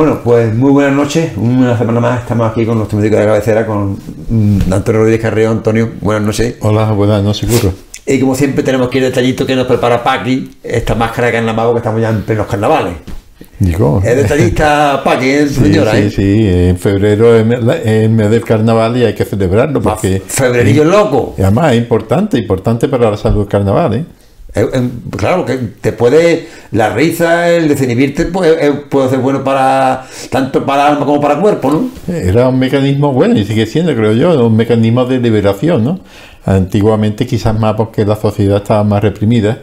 Bueno, pues muy buenas noches. Una semana más estamos aquí con nuestro médico de cabecera, con mm, Antonio Rodríguez Carreo. Antonio, buenas noches. Hola, buenas noches, Curro. Y como siempre tenemos aquí el detallito que nos prepara Paqui, esta máscara de carnaval que estamos ya en plenos carnavales. Digo, Es detallista Paqui, ¿eh, sí, señora? sí, ¿eh? sí, en febrero es el el mes del carnaval y hay que celebrarlo porque Febrerillo loco. y además es importante, importante para la salud del carnaval, ¿eh? Eh, eh, Claro, que te puede. La risa, el desinhibirte, pues, eh, puede ser bueno para. tanto para alma como para cuerpo, ¿no? Era un mecanismo, bueno, y sigue siendo, creo yo, un mecanismo de liberación, ¿no? Antiguamente quizás más porque la sociedad estaba más reprimida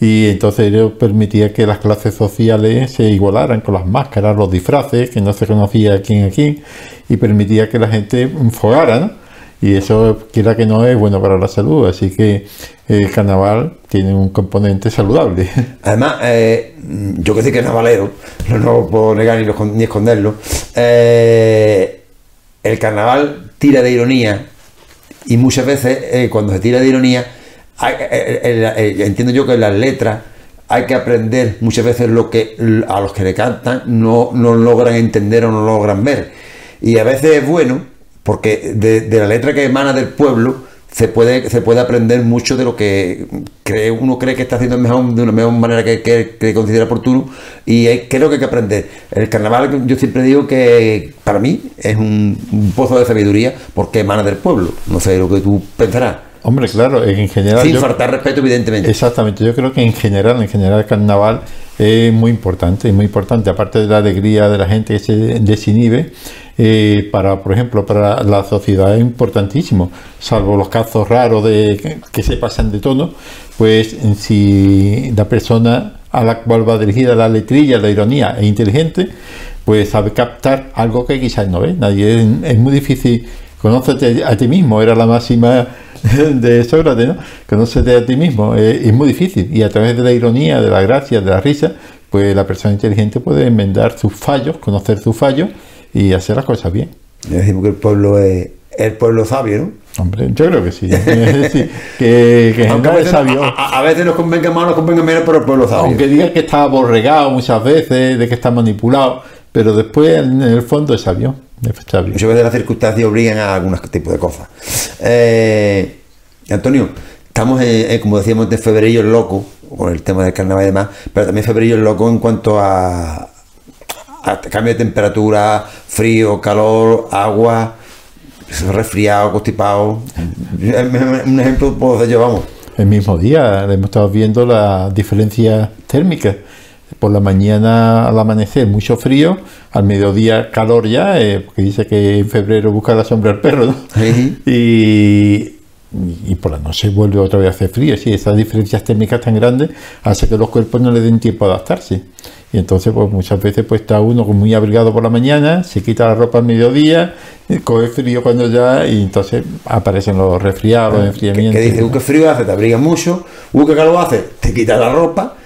y entonces ello permitía que las clases sociales se igualaran con las máscaras, los disfraces, que no se conocía quién a quién, y permitía que la gente fogara, ¿no? Y eso, quiera que no, es bueno para la salud, así que el carnaval tiene un componente saludable. Además, eh, yo que soy carnavalero, no, no puedo negar ni, lo ni esconderlo, eh, el carnaval tira de ironía y muchas veces eh, cuando se tira de ironía, eh, eh, eh, entiendo yo que en las letras hay que aprender muchas veces lo que a los que le cantan no, no logran entender o no logran ver. Y a veces es bueno porque de, de la letra que emana del pueblo se puede, se puede aprender mucho de lo que cree, uno cree que está haciendo mejor, de una mejor manera que, que, que considera oportuno y hay- creo que hay que aprender. El carnaval yo siempre digo que para mí es un, un pozo de sabiduría porque emana del pueblo. No sé lo que tú pensarás. Hombre, claro, en general... Sin yo- faltar respeto, evidentemente. Exactamente, yo creo que en general, en general el carnaval es muy importante, muy importante, aparte de la alegría de la gente que se desinhibe, eh, para, por ejemplo, para la sociedad es importantísimo, salvo los casos raros de que, que se pasan de tono, pues si la persona a la cual va dirigida la letrilla, la ironía es inteligente, pues sabe captar algo que quizás no ve. Nadie es, es muy difícil. Conócete a ti mismo, era la máxima de Sócrates, ¿no? Conócete a ti mismo, es muy difícil. Y a través de la ironía, de la gracia, de la risa, pues la persona inteligente puede enmendar sus fallos, conocer sus fallos y hacer las cosas bien. Decimos que el pueblo es el pueblo sabio, ¿no? Hombre, yo creo que sí. Que, que Aunque a veces, sabio. a veces nos convenga más, nos convenga menos, pero el pueblo sabio. Aunque diga que está aborregado muchas veces, de que está manipulado, pero después en el fondo es sabio. Muchas veces las circunstancias obligan a algún tipo de cosas. Eh, Antonio, estamos, en, en, como decíamos, de febrero loco, con el tema del carnaval y demás, pero también febrero loco en cuanto a, a cambio de temperatura, frío, calor, agua, resfriado, constipado. Un ejemplo puedo hacer yo, vamos. El mismo día hemos estado viendo las diferencias térmicas. Por la mañana al amanecer mucho frío, al mediodía calor ya, eh, porque dice que en febrero busca la sombra el perro, ¿no? Sí. y, y por la noche vuelve otra vez a hacer frío. Sí, esas diferencias térmicas tan grandes hace que los cuerpos no le den tiempo a adaptarse. Y entonces, pues muchas veces pues está uno muy abrigado por la mañana, se quita la ropa al mediodía, coge frío cuando ya, y entonces aparecen los resfriados, los Que, enfriamientos. que dice, uh, qué frío hace, te abriga mucho, qué calor hace, te quitas la ropa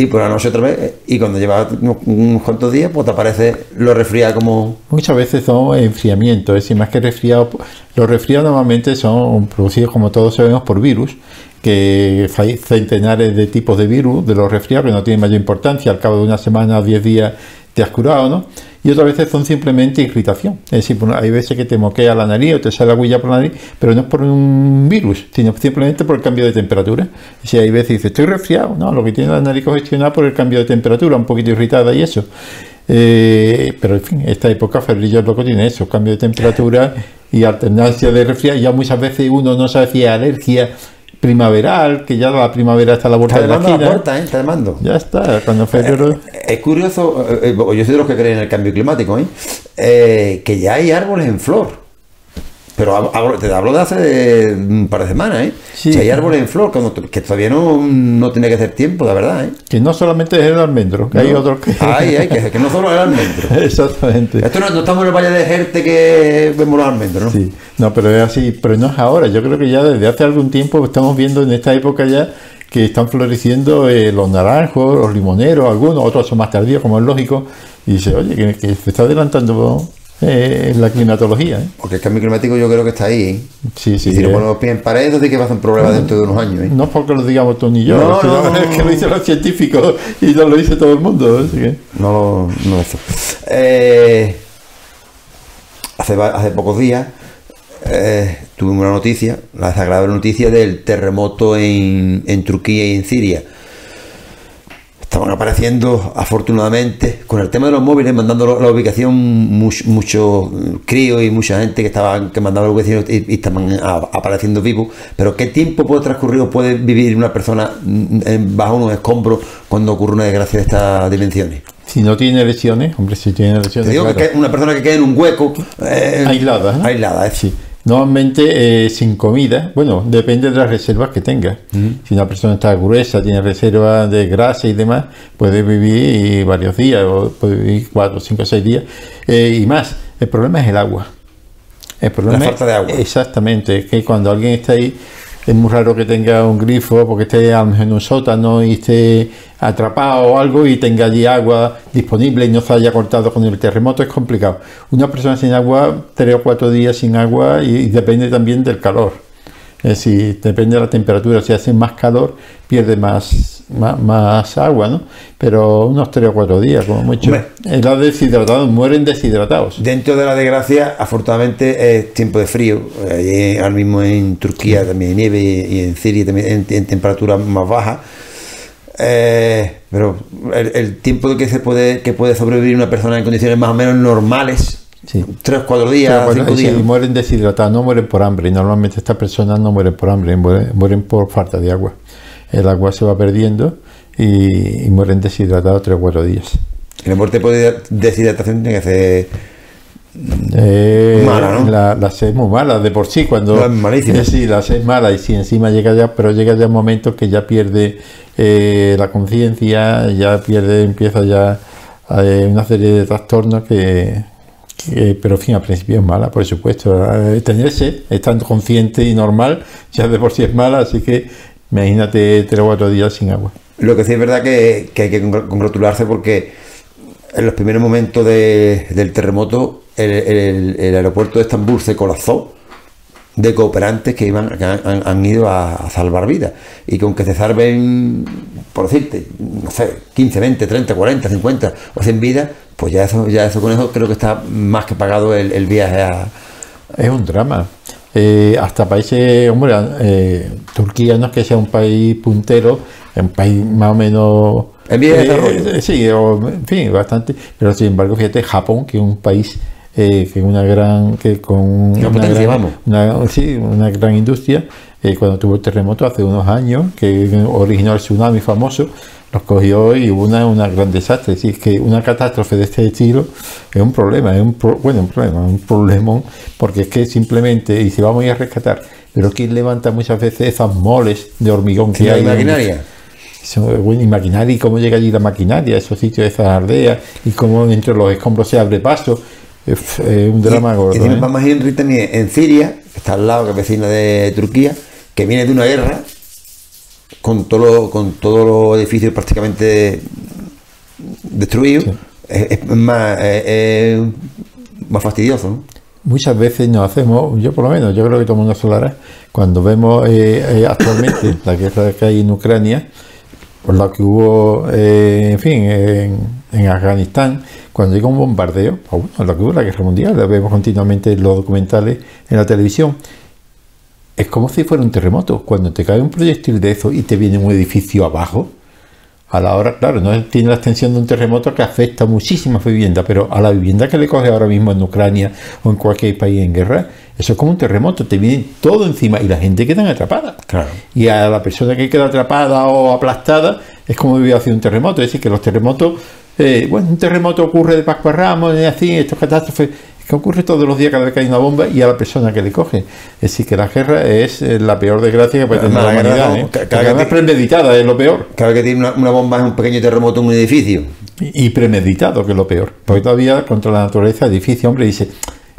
y por la noche otra vez, y cuando llevas unos, cuantos días, pues te aparece lo resfriado como... Muchas veces son enfriamientos, es decir, más que resfriados. Los resfriados normalmente son producidos, como todos sabemos, por virus, que hay centenares de tipos de virus de los resfriados que no tienen mayor importancia, al cabo de una semana o diez días te has curado, ¿no? Y otras veces son simplemente irritación. Es decir, hay veces que te moquea la nariz o te sale agüilla por la nariz, pero no es por un virus, sino simplemente por el cambio de temperatura. Si hay veces dices, estoy resfriado, no, lo que tiene la nariz congestionada por el cambio de temperatura, un poquito irritada y eso. Eh, pero en fin, esta época febrero loco tiene eso, cambio de temperatura y alternancia de resfriado. Ya muchas veces uno no sabe si es alergia primaveral, que ya la primavera está a la vuelta Está de la llamando a la esquina. puerta, ¿eh? Está llamando. Ya está, cuando febrero... Es curioso, eh, eh, yo soy de los que creen en el cambio climático, ¿eh? Eh, que ya hay árboles en flor. Pero hablo- te hablo de hace un par de semanas, ¿eh? Sí. O sea, hay árboles en flor, cuando que todavía no, no tiene que hacer tiempo, la verdad, ¿eh? Que no solamente es el almendro, que hay otros que... Ay, ay, que, que no solo el almendro. Exactamente. Esto no, no estamos en el Valle de Jerte que vemos los almendros, ¿no? Sí, no, pero es así, pero no es ahora. Yo creo que ya desde hace algún tiempo estamos viendo en esta época ya que están floreciendo eh, los naranjos, los limoneros, algunos, otros son más tardíos, como es lógico. Y dice, oye, que, que se está adelantando eh, la climatología. ¿eh? Porque el cambio climático yo creo que está ahí, ¿eh? Sí, sí. y si no eh. ponemos pie en pared, entonces sí que va a ser un problema dentro de unos años, ¿eh? No es porque lo digamos tú ni yo, No, es que, no, es que lo dicen los científicos y no lo dice todo el mundo. así que- No, no eso. eh, hace, hace pocos días eh, tuvimos una noticia, la desagradable noticia del terremoto en, en Turquía y en Siria. Estaban apareciendo, afortunadamente, con el tema de los móviles, mandando la, ubicación, muchos mucho críos y mucha gente que estaban que mandaba la ubicación y, y estaban a- apareciendo vivos. Pero ¿qué tiempo puede transcurrir o puede vivir una persona mm, en- bajo unos escombros cuando ocurre una desgracia de estas dimensiones? Si no tiene lesiones, hombre, si tiene Te lesiones. digo claro. que una persona que queda en un hueco eh, Aislada, ¿no? aislada, es Sí. Normalmente eh, sin comida, bueno, depende de las reservas que tenga. Si una persona está gruesa, tiene reservas de grasa y demás, puede vivir varios días, o puede vivir cuatro, cinco, seis días eh, y más. El problema es el agua. El problema La es- falta de agua. Exactamente, es que cuando alguien está ahí, es muy raro que tenga un grifo porque esté en un sótano y esté atrapado o algo y tenga allí agua disponible y no se haya cortado con el terremoto, es complicado. Una persona sin agua, tres o cuatro días sin agua y depende también del calor. Es decir, depende de la temperatura, si hace más calor, pierde más, más, más agua, ¿no? Pero unos tres o cuatro días, como mucho. Eh, Los deshidratados mueren deshidratados. Dentro de la desgracia, afortunadamente es tiempo de frío. Ahora mismo en Turquía también hay nieve y, en Siria también en, en temperaturas más bajas. Eh, pero el, el tiempo que se puede que puede sobrevivir una persona en condiciones más o menos normales, Sí. tres, cuatro días, bueno, cinco sí, días. ¿no? mueren deshidratados, no mueren por hambre. Y normalmente estas personas no mueren por hambre, mueren, mueren por falta de agua. El agua se va perdiendo y, y mueren deshidratados tres o cuatro días. Y la muerte por deshidratación tiene que ser Eh, Mala, ¿no? La, la sed es muy mala de por sí. Cuando, No, es. Eh, sí, la sed es mala y si encima llega ya, pero llega ya un momento que ya pierde eh, la conciencia, ya pierde, empieza ya eh, una serie de trastornos que, que- pero en fin, al principio es mala, por supuesto. Eh, Tener sed, estando consciente y normal, ya de por sí es mala, así que imagínate tres o cuatro días sin agua. Lo que sí es verdad que, hay que congr- congratularse porque en los primeros momentos de- del terremoto el, aeropuerto de Estambul se colapsó de cooperantes que iban que han, ido a, salvar vidas y que aunque se salven por decirte no sé 15, 20, 30, 40, 50 o 100 vidas pues ya eso ya eso con eso creo que está más que pagado el, el viaje a Es un drama. Eh, hasta países, hombre, eh, Turquía no es que sea un país puntero, es un país más o menos... En vías de desarrollo. eh, sí, o, en fin, bastante. Pero sin embargo, fíjate, Japón, que es un país eh, que una gran... que con Una vamos. una- sí, una gran industria, eh, cuando tuvo el terremoto hace unos años, que originó el tsunami famoso, los cogió y hubo una, una gran desastre. Es decir, que una catástrofe de este estilo es un problema, es un pro- bueno, un problema, un problemón, porque es que simplemente dice, vamos a ir a rescatar, pero ¿quién levanta muchas veces esas moles de hormigón que hay? maquinaria bueno, y maquinaria, y cómo llega allí la maquinaria, esos sitios, esas aldeas, y cómo entre los escombros se abre paso. Es, es un drama y, gordo. y ¿eh? vamos a ir también en Siria, que está al lado, que es vecina de Turquía, que viene de una guerra con todo lo- con todos los edificios prácticamente destruidos. Es, es más, es- es más fastidioso. ¿no? Muchas veces nos hacemos, yo por lo menos, yo creo que todo el mundo hará, cuando vemos eh, eh, actualmente la guerra que hay en Ucrania, por lo que hubo, eh, en fin, en, en Afganistán, cuando llega un bombardeo, pues bueno, lo que hubo la guerra mundial, lo vemos continuamente en los documentales en la televisión, es como si fuera un terremoto. Cuando te cae un proyectil de eso y te viene un edificio abajo, a la hora, claro, no tiene la extensión de un terremoto que afecta a muchísimas viviendas, pero a la vivienda que le coge ahora mismo en Ucrania o en cualquier país en guerra, eso es como un terremoto, te viene todo encima y la gente queda atrapada. Claro. Y a la persona que queda atrapada o aplastada es como vivir hacia un terremoto. Es decir, que los terremotos, eh, bueno, un terremoto ocurre de Pascua Ramos, y así, estos catástrofes, es que ocurre todos los días cada vez que hay una bomba y a la persona que le coge. Es decir, que la guerra es eh, la peor desgracia que puede tener la humanidad. no, ¿eh? cada además que- premeditada es lo peor. Cada vez que tiene una, una bomba es un pequeño terremoto en un edificio. Y y premeditado, que es lo peor. Porque todavía contra la naturaleza es difícil. Hombre, dice,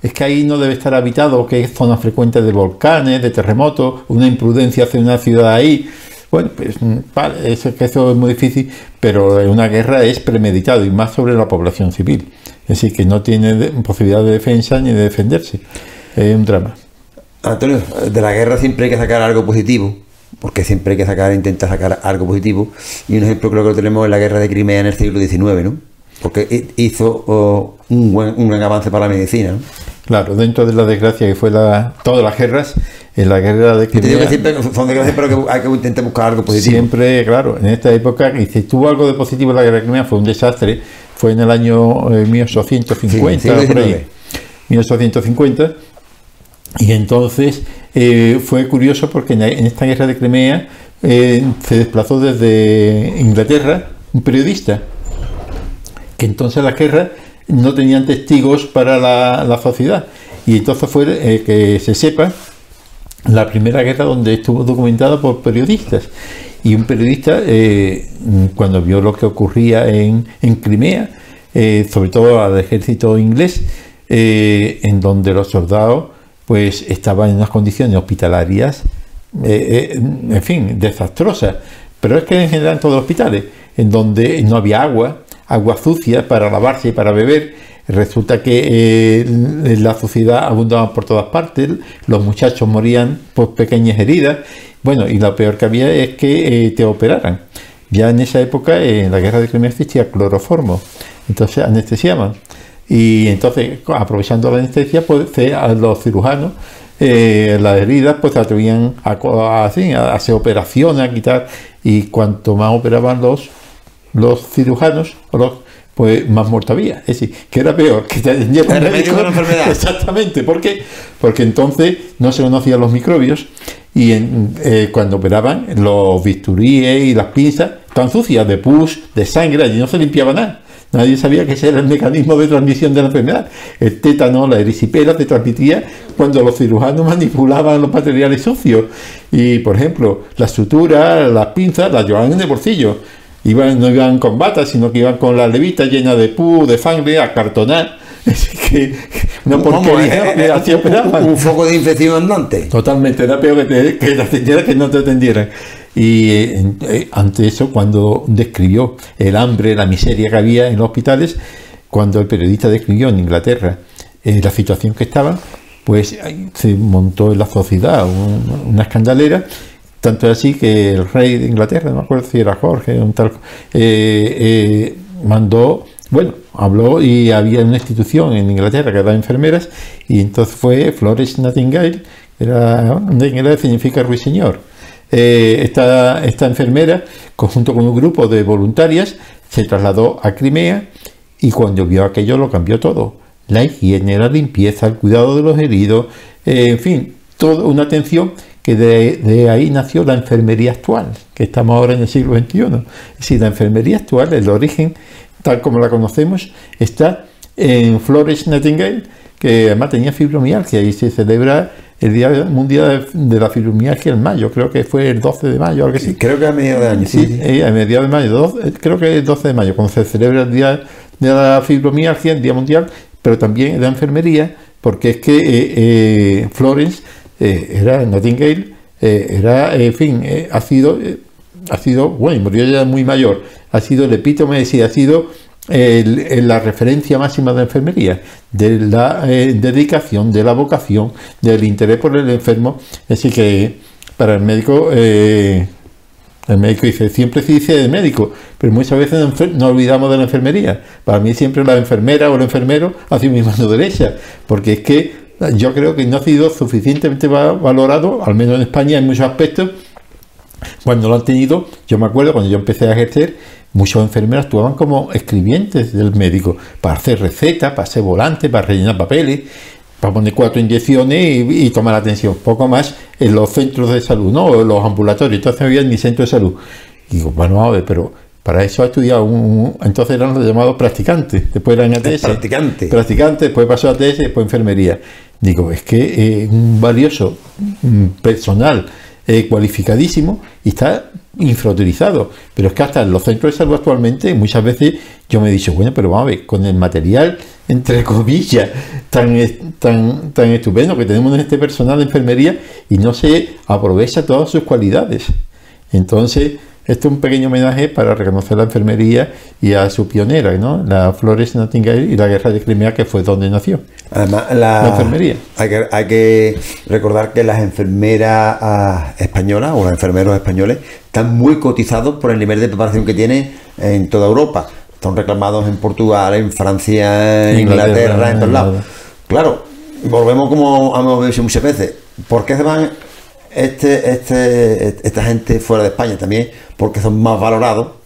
es que ahí no debe estar habitado, que es zona frecuente de volcanes, de terremotos, una imprudencia hacia una ciudad ahí. Bueno, pues mm, vale, eso, que eso es muy difícil, pero una guerra es premeditado y más sobre la población civil. Es decir, que no tiene posibilidad de defensa ni de defenderse. Es un drama. Antonio, de la guerra siempre hay que sacar algo positivo, porque siempre hay que sacar, intentar sacar algo positivo. Y un ejemplo creo que lo tenemos en la guerra de Crimea en el siglo XIX, ¿no? porque hi- hizo oh, un, buen, un buen avance para la medicina. ¿no? Claro, dentro de la desgracia que fue la, todas las guerras, en la guerra de Yo te digo que Crimea, siempre son desgracias, pero que hay que intentar buscar algo positivo. siempre, claro, en esta época, si tuvo algo de positivo en la guerra de Crimea, fue un desastre, fue en el año eh, 1850, Sí, siglo por ahí, XIX. 1850, y entonces eh, fue curioso porque en, la- en esta guerra de Crimea eh, se desplazó desde Inglaterra un periodista, que entonces las guerras no tenían testigos para la, la sociedad. Y entonces fue, eh, que se sepa, la primera guerra donde estuvo documentada por periodistas. Y un periodista, eh, cuando vio lo que ocurría en, en Crimea, eh, sobre todo al ejército inglés, eh, en donde los soldados pues estaban en unas condiciones hospitalarias, en fin, desastrosas. Pero es que en general en todos los hospitales, en donde no había agua, agua sucia para lavarse y para beber, resulta que la suciedad abundaba por todas partes, los muchachos morían por pequeñas heridas, bueno, y lo peor que había es que eh, te operaran. Ya en esa época, eh, en la guerra de Crimea existía cloroformo, entonces anestesiaban. Y entonces, aprovechando la anestesia, pues a los cirujanos, eh, las heridas, pues atrevían a, a- hacer operaciones, a quitar, y cuanto más operaban los, los cirujanos, los, pues más muerto había. Es decir, que era peor que te El remedio médico. de la enfermedad. Exactamente. ¿Por qué? Porque entonces no se conocían los microbios y en- eh, cuando operaban los bisturíes y las pinzas estaban sucias de pus, de sangre, allí no se limpiaba nada. Nadie sabía que ese era el mecanismo de transmisión de la enfermedad. El tétano, la erisipela se transmitía cuando los cirujanos manipulaban los materiales sucios. Y, por ejemplo, las suturas, las pinzas, las llevaban en el bolsillo. Iban, no iban con batas, sino que iban con la levita llena de pus, de sangre, a cartonar. Así que una porquería eh, eh, un- foco de infección andante. Totalmente, era peor que te, que te atendieran que no te atendieran. Y eh, eh, ante eso, cuando describió el hambre, la miseria que había en los hospitales, cuando el periodista describió en Inglaterra la situación que estaban, pues se montó en la sociedad un- una escandalera. Tanto es así que el rey de Inglaterra, no me acuerdo si era Jorge, un tal, eh, eh, mandó, bueno, habló y había una institución en Inglaterra que daba enfermeras y entonces fue Florence Nightingale, era, Nightingale significa ruiseñor. Eh, esta, esta enfermera, conjunto con un grupo de voluntarias, se trasladó a Crimea y cuando vio aquello lo cambió todo. La higiene, la limpieza, el cuidado de los heridos, eh, en fin, toda una atención que de, ahí nació la enfermería actual, que estamos ahora en el siglo XXI. Es decir, la enfermería actual, el origen, tal como la conocemos, está en Florence Nightingale, que además tenía fibromialgia y se celebra el Día Mundial de la Fibromialgia en mayo, creo que fue el 12 de mayo, algo así. Creo que a medio de año, sí. Sí, sí. eh, a mediados de mayo, creo que el 12 de mayo, cuando se celebra el Día de la Fibromialgia, el Día Mundial, pero también de la enfermería, porque es que eh, eh, Florence eh, era Nightingale, era, en fin, ha sido, ha sido, bueno, y murió ya muy mayor, ha sido el epítome, decir, ha sido el- la referencia máxima de enfermería, de la eh, dedicación, de la vocación, del interés por el enfermo. Así que para el médico, eh, el médico dice, siempre se dice de médico, pero muchas veces nos olvidamos de la enfermería. Para mí siempre la enfermera o el enfermero ha sido mi mano derecha, porque es que yo creo que no ha sido suficientemente va- valorado, al menos en España en muchos aspectos, cuando lo han tenido, yo me acuerdo cuando yo empecé a ejercer, muchos enfermeros actuaban como escribientes del médico, para hacer recetas, para hacer volantes, para rellenar papeles, para poner cuatro inyecciones y, y tomar atención. Poco más en los centros de salud, ¿no? O en los ambulatorios. Entonces no había ni centro de salud. Y digo, bueno, a ver, pero para eso ha estudiado un, un- entonces eran los llamados practicantes, después eran ATS. Practicante. Practicante, después pasó a ATS, después enfermería. Digo, es que eh, un valioso mm, personal eh, cualificadísimo y está infrautilizado. Pero es que hasta en los centros de salud actualmente muchas veces yo me he dicho, bueno, pero vamos a ver, con el material, entre comillas, tan, tan, tan estupendo que tenemos en este personal de enfermería y no se aprovecha todas sus cualidades. Entonces, esto es un pequeño homenaje para reconocer la enfermería y a su pionera, ¿no? La Flores Nightingale y la guerra de Crimea, que fue donde nació. Además, la, La enfermería. Hay que, hay que recordar que las enfermeras ah, españolas o los enfermeros españoles están muy cotizados por el nivel de preparación que tienen en toda Europa. Están reclamados en Portugal, en Francia, en Inglaterra, en todos lados. Claro, volvemos como hemos dicho muchas veces. ¿Por qué se van este, este, esta gente fuera de España también? Porque son más valorados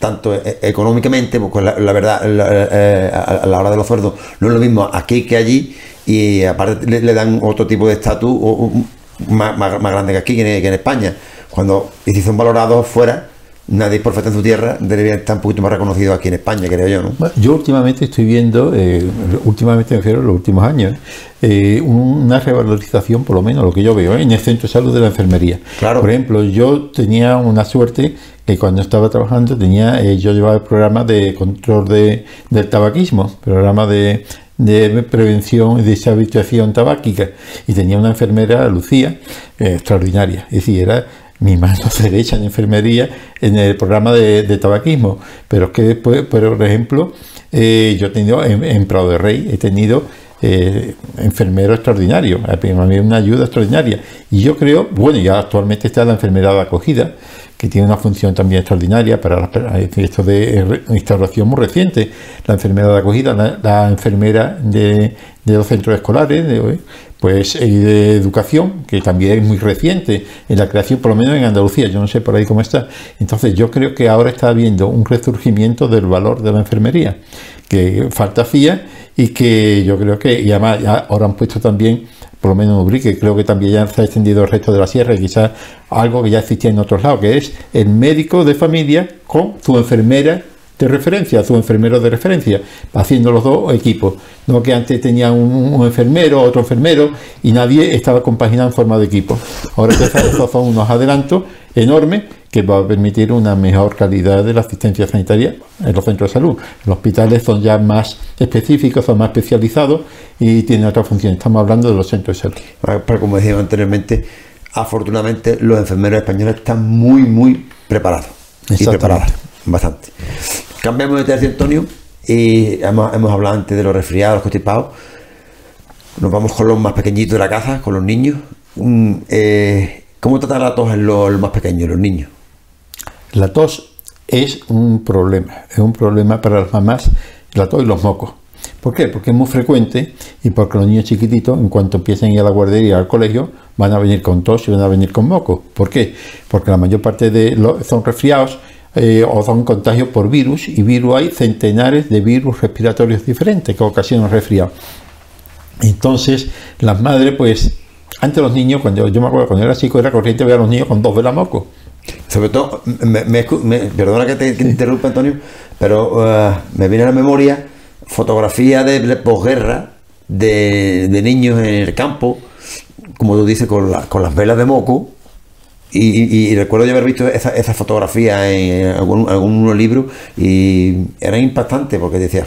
tanto e- económicamente, porque la, verdad, eh, a la hora de los sueldos no es lo mismo aquí que allí, y aparte le, dan otro tipo de estatus más, grande que aquí, que en, España. Cuando y son valorados fuera, nadie por falta en su tierra debería estar un poquito más reconocido aquí en España, creo yo, ¿no? Yo últimamente estoy viendo, eh, últimamente me refiero a los últimos años, eh, una revalorización, por lo menos lo que yo veo, en el centro de salud de la enfermería. Claro. Por ejemplo, yo tenía una suerte que cuando estaba trabajando tenía, eh, yo llevaba el programa de control de, del tabaquismo, programa de, de prevención y deshabituación tabáquica, y tenía una enfermera, Lucía, extraordinaria. Es decir, era mi mano derecha en enfermería en el programa de, tabaquismo. Pero es que después, por ejemplo, eh, yo he tenido en, Prado de Rey, he tenido eh, enfermero extraordinario, mí una ayuda extraordinaria. Y yo creo, bueno, ya actualmente está la enfermera de acogida, que tiene una función también extraordinaria para esto de instauración muy reciente. La enfermera de acogida, la, enfermera de, los centros escolares, de, pues y de educación, que también es muy reciente en la creación, por lo menos en Andalucía, yo no sé por ahí cómo está. Entonces yo creo que ahora está habiendo un resurgimiento del valor de la enfermería, que falta hacía y que yo creo que, y además ahora han puesto también, por lo menos en Ubrique, creo que también ya se ha extendido el resto de la sierra y quizás algo que ya existía en otros lados, que es el médico de familia con su enfermera de referencia, su enfermero de referencia, haciendo los dos equipos. No que antes tenía un, enfermero, otro enfermero y nadie estaba compaginado en forma de equipo. Ahora estos son unos adelantos enormes que va a permitir una mejor calidad de la asistencia sanitaria en los centros de salud. Los hospitales son ya más específicos, son más especializados y tienen otra función. Estamos hablando de los centros de salud. Ah, pero como decía anteriormente, afortunadamente los enfermeros españoles están muy, muy preparados. Y preparados, bastante. Cambiamos de tercio, Antonio, y hemos, hablado antes de los resfriados, los constipados. Nos vamos con los más pequeñitos de la casa, con los niños. Mm, eh, ¿Cómo tratar la tos en los, más pequeños, los niños? La tos es un problema, es un problema para las mamás, la tos y los mocos. ¿Por qué? Porque es muy frecuente y porque los niños chiquititos, en cuanto empiecen a ir a la guardería al colegio, van a venir con tos y van a venir con moco. ¿Por qué? Porque la mayor parte de los son resfriados eh, o son contagios por virus, y virus hay centenares de virus respiratorios diferentes que ocasionan resfriado. Entonces, las madres, pues, antes los niños, cuando yo me acuerdo cuando era chico, era corriente ver a los niños con dos velas moco. Sobre todo, me, perdona que te, interrumpa, Antonio, pero uh, me viene a la memoria fotografía de posguerra de, de niños en el campo, como tú dices, con, con las velas de moco, y, recuerdo de haber visto esa, esa fotografía en algún, algún libro y era impactante porque decía,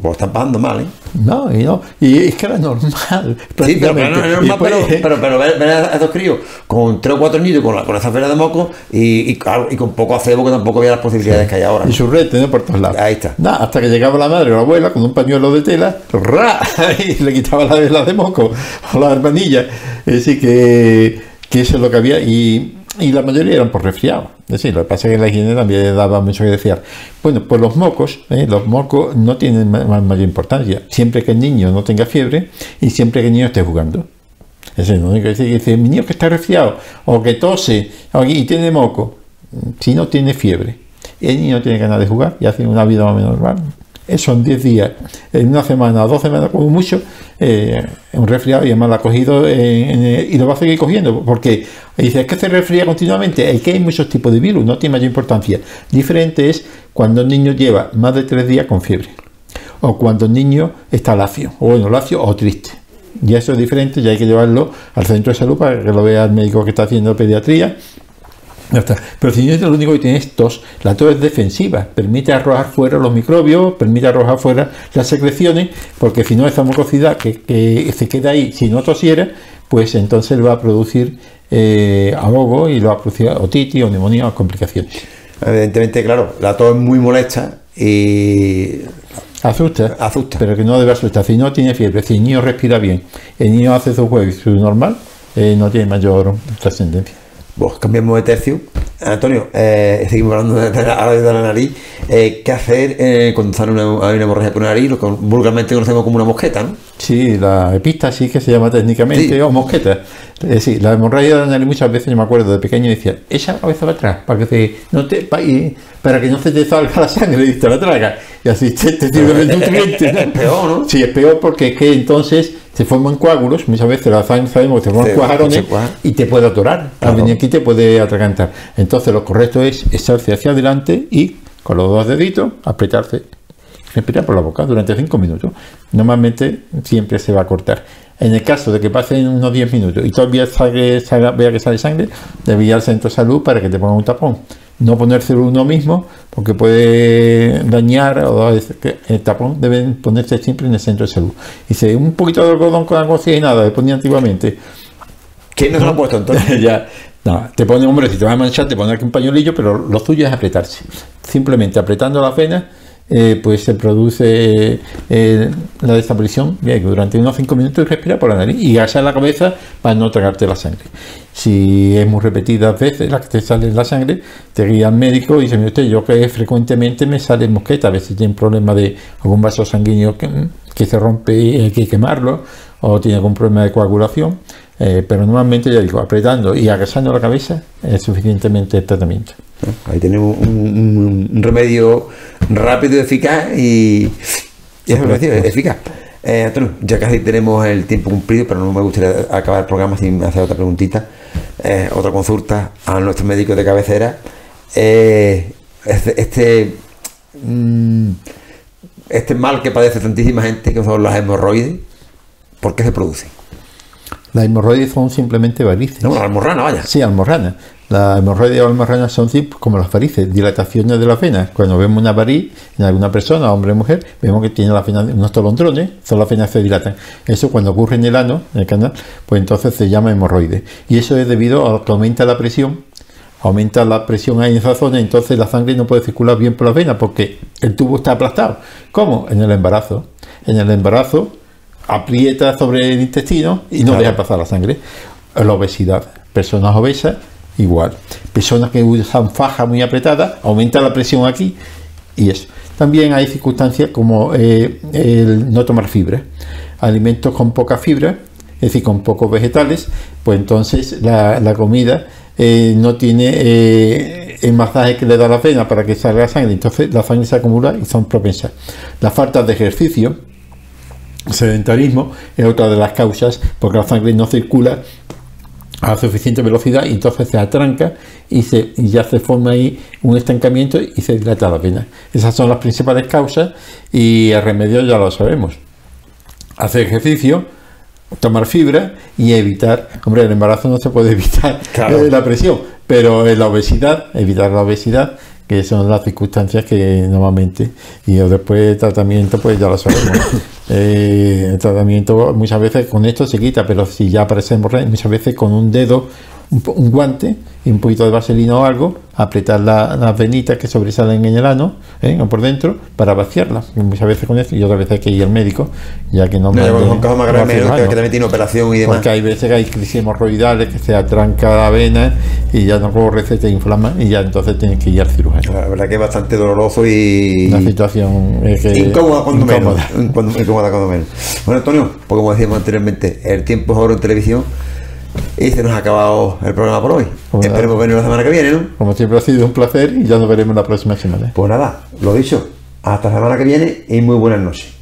pues están pasando mal, ¿eh? No, y no, y es que era normal. Sí, pero, pero, normal, pero, pero, ver, a esos críos con tres o cuatro niños con, la, con esa de moco y, y, y, con poco acebo que tampoco había las posibilidades que hay ahora. Y su red ¿no? por todos lados. Ahí está. hasta que llegaba la madre o la abuela con un pañuelo de tela, ¡ra! y le quitaba la vela de moco o la hermanilla. Decir, que, que eso es lo que había. Y y la mayoría eran por resfriado. Es decir, lo que pasa es que la higiene también daba mucho que decir. Bueno, pues los mocos, ¿eh? los mocos no tienen mayor importancia, siempre que el niño no tenga fiebre y siempre que el niño esté jugando. Es lo único que dice, mi niño que está resfriado o que tose y tiene moco, si no tiene fiebre, el niño tiene ganas de jugar y hace una vida más o menos normal, son 10 días, en una semana dos semanas como mucho, eh, un resfriado y además lo ha cogido y lo va a seguir cogiendo, porque dice, es que se resfría continuamente, es que hay muchos tipos de virus, no tiene mayor importancia. Diferente es cuando el niño lleva más de 3 días con fiebre, o cuando el niño está lacio, o bueno, lacio o triste. Y eso es diferente, ya hay que llevarlo al centro de salud para que lo vea el médico que está haciendo pediatría pero si no lo único que tiene es tos. La tos es defensiva, permite arrojar fuera los microbios, permite arrojar fuera las secreciones, porque si no esa mucosidad que, que se queda ahí, si no tosiera, pues entonces va a producir eh, ahogo y lo va a producir otitis o neumonía o complicaciones. Evidentemente, claro, la tos es muy molesta y Asusta, asusta, pero que no debe asustar. Si no tiene fiebre, si el niño respira bien, el niño hace su juego su normal, eh, no tiene mayor trascendencia. Pues cambiamos de tercio. Antonio, eh, seguimos hablando de, de la, de la nariz. Eh, ¿Qué hacer eh, cuando sale una, hay hemorragia por la nariz? Lo que vulgarmente conocemos como una mosqueta, ¿no? Sí, la epístasis que se llama técnicamente, Sí. o mosqueta. Es decir, la hemorragia de nariz muchas veces, yo me acuerdo de pequeño, decía, echa la cabeza para atrás, para que, se- no te, para que no se te salga la sangre y te la traga. Y así te, te sirve el nutriente. Es peor, ¿no? Sí, es peor porque es que entonces se forman coágulos, muchas veces la sangre sabemos que se forman cuajarones y te puede atorar. Claro. Venir aquí te puede atragantar. Entonces lo correcto es echarse hacia adelante y con los dos deditos apretarse respirar por la boca durante 5 minutos. Normalmente siempre se va a cortar. En el caso de que pasen unos 10 minutos y todavía sale, salga- vea que sale sangre, debe ir al centro de salud para que te pongan un tapón. No ponérselo uno mismo porque puede dañar o el tapón deben ponerse siempre en el centro de salud. Y si un poquito de algodón con agua oxigenada, le ponía antiguamente, ¿Quién nos lo ha puesto, Antonio? ya, no, te pone, hombre, si te vas a manchar, te pone aquí un pañuelillo, pero lo suyo es apretarse. Simplemente apretando la vena, eh, pues se produce eh, la desaparición durante unos 5 minutos y respira por la nariz y agachar la cabeza para no tragarte la sangre. Si es muy repetidas veces la que te sale la sangre, te guía al médico y dice, mire usted, yo que frecuentemente me sale mosqueta, a veces tiene un problema de algún vaso sanguíneo que, que se rompe y hay que quemarlo, o tiene algún problema de coagulación, eh, pero normalmente ya digo, apretando y agachando la cabeza es suficientemente el tratamiento. Ahí tenemos un, un- un remedio rápido y eficaz y, y es eficaz. Eh, Antonio, ya casi tenemos el tiempo cumplido, pero no me gustaría acabar el programa sin hacer otra preguntita, eh, otra consulta a nuestro médico de cabecera. Eh, este, este, mm, este mal que padece tantísima gente, que son las hemorroides, ¿por qué se producen? Las hemorroides son simplemente varices. No, la almorrana, vaya. Sí, almorranas. Las hemorroides o almorranas son como las varices, dilataciones de las venas. Cuando vemos una variz en alguna persona, hombre o mujer, vemos que tiene las venas, unos tolondrones, son las venas que se dilatan. Eso cuando ocurre en el ano, en el canal, pues entonces se llama hemorroide. Y eso es debido a que aumenta la presión, aumenta la presión ahí en esa zona, entonces la sangre no puede circular bien por las venas porque el tubo está aplastado. ¿Cómo? En el embarazo. En el embarazo aprieta sobre el intestino y no Claro. deja pasar la sangre. La obesidad. Personas obesas, igual. Personas que usan faja muy apretada, aumenta la presión aquí y eso. También hay circunstancias como eh, el no tomar fibra. Alimentos con poca fibra, es decir, con pocos vegetales, pues entonces la, comida eh, no tiene eh, el masaje que le da la pena para que salga sangre, entonces la sangre se acumula y son propensas. La falta de ejercicio, sedentarismo, es otra de las causas porque la sangre no circula a suficiente velocidad y entonces se atranca y, se, y ya se forma ahí un estancamiento y se dilata la vena. Esas son las principales causas y el remedio ya lo sabemos. Hacer ejercicio, tomar fibra y evitar, hombre, el embarazo no se puede evitar Claro. eh, la presión, pero la obesidad, evitar la obesidad, que son las circunstancias que normalmente, y después el tratamiento, pues ya lo sabemos. Eh, el tratamiento muchas veces con esto se quita, pero si ya aparece hemorragia, muchas veces con un dedo, un, un guante y un poquito de vaselina o algo, apretar la- las venitas que sobresalen en el ano, ¿eh? o por dentro, para vaciarlas. Y muchas veces con eso, y otras veces hay que ir al médico, ya que no No, mande son casos más graves, que, también tiene operación y demás. Porque hay veces que hay crisis hemorroidales que se atranca la vena y ya no corre, se te inflama y ya entonces tienes que ir al cirujano. La verdad que es bastante doloroso y Una situación que- incómoda cuando incómoda. menos. Cuando- incómoda cuando menos. Bueno, Antonio, pues como decíamos anteriormente, el tiempo es oro en televisión y se nos ha acabado el programa por hoy. Pues. Esperemos venir la semana que viene, ¿no? Como siempre ha sido un placer y ya nos veremos la próxima semana. Pues nada, lo dicho, hasta la semana que viene y muy buenas noches.